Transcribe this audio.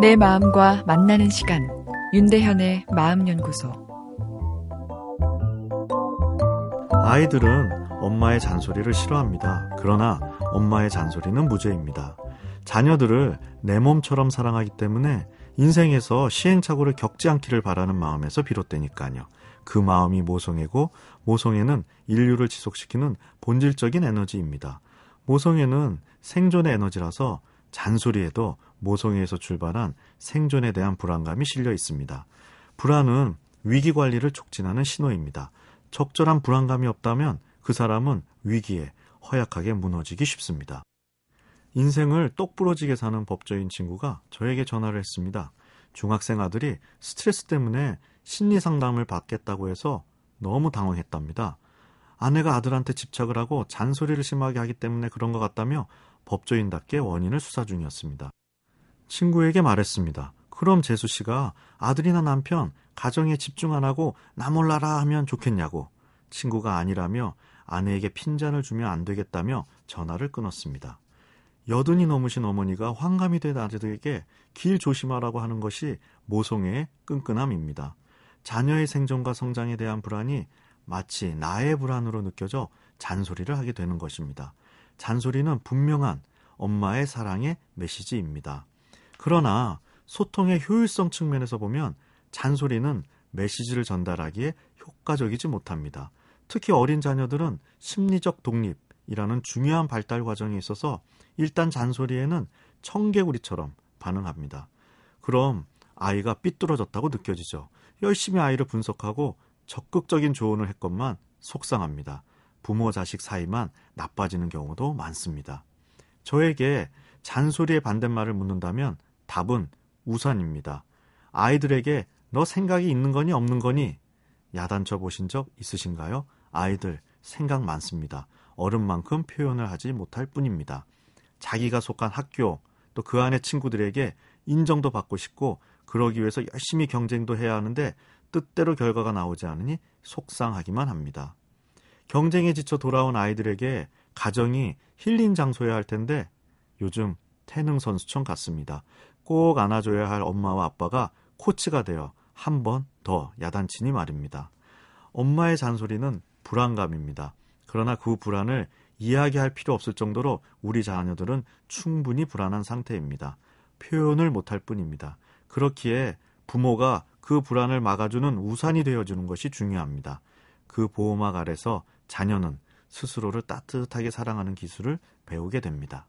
내 마음과 만나는 시간 윤대현의 마음연구소 아이들은 엄마의 잔소리를 싫어합니다. 그러나 엄마의 잔소리는 무죄입니다. 자녀들을 내 몸처럼 사랑하기 때문에 인생에서 시행착오를 겪지 않기를 바라는 마음에서 비롯되니까요. 그 마음이 모성애고 모성애는 인류를 지속시키는 본질적인 에너지입니다. 모성애는 생존의 에너지라서 잔소리에도 모성애에서 출발한 생존에 대한 불안감이 실려 있습니다. 불안은 위기 관리를 촉진하는 신호입니다. 적절한 불안감이 없다면 그 사람은 위기에 허약하게 무너지기 쉽습니다. 인생을 똑부러지게 사는 법조인 친구가 저에게 전화를 했습니다. 중학생 아들이 스트레스 때문에 심리 상담을 받겠다고 해서 너무 당황했답니다. 아내가 아들한테 집착을 하고 잔소리를 심하게 하기 때문에 그런 것 같다며 법조인답게 원인을 수사 중이었습니다. 친구에게 말했습니다. 그럼 재수 씨가 아들이나 남편 가정에 집중 안 하고 나 몰라라 하면 좋겠냐고. 친구가 아니라며 아내에게 핀잔을 주면 안 되겠다며 전화를 끊었습니다. 여든이 넘으신 어머니가 환감이 된 아들에게 길 조심하라고 하는 것이 모성애의 끈끈함입니다. 자녀의 생존과 성장에 대한 불안이 마치 나의 불안으로 느껴져 잔소리를 하게 되는 것입니다. 잔소리는 분명한 엄마의 사랑의 메시지입니다. 그러나 소통의 효율성 측면에서 보면 잔소리는 메시지를 전달하기에 효과적이지 못합니다. 특히 어린 자녀들은 심리적 독립이라는 중요한 발달 과정에 있어서 일단 잔소리에는 청개구리처럼 반응합니다. 그럼 아이가 삐뚤어졌다고 느껴지죠. 열심히 아이를 분석하고 적극적인 조언을 했건만 속상합니다. 부모 자식 사이만 나빠지는 경우도 많습니다. 저에게 잔소리의 반대말을 묻는다면 답은 우산입니다. 아이들에게 너 생각이 있는 거니 없는 거니 야단쳐 보신 적 있으신가요? 아이들 생각 많습니다. 어른만큼 표현을 하지 못할 뿐입니다. 자기가 속한 학교 또 그 안의 친구들에게 인정도 받고 싶고 그러기 위해서 열심히 경쟁도 해야 하는데 뜻대로 결과가 나오지 않으니 속상하기만 합니다. 경쟁에 지쳐 돌아온 아이들에게 가정이 힐링 장소여야 할 텐데 요즘 태능 선수촌 같습니다. 꼭 안아줘야 할 엄마와 아빠가 코치가 되어 한 번 더 야단치니 말입니다. 엄마의 잔소리는 불안감입니다. 그러나 그 불안을 이야기할 필요 없을 정도로 우리 자녀들은 충분히 불안한 상태입니다. 표현을 못할 뿐입니다. 그렇기에 부모가 그 불안을 막아주는 우산이 되어주는 것이 중요합니다. 그 보호막 아래서 자녀는 스스로를 따뜻하게 사랑하는 기술을 배우게 됩니다.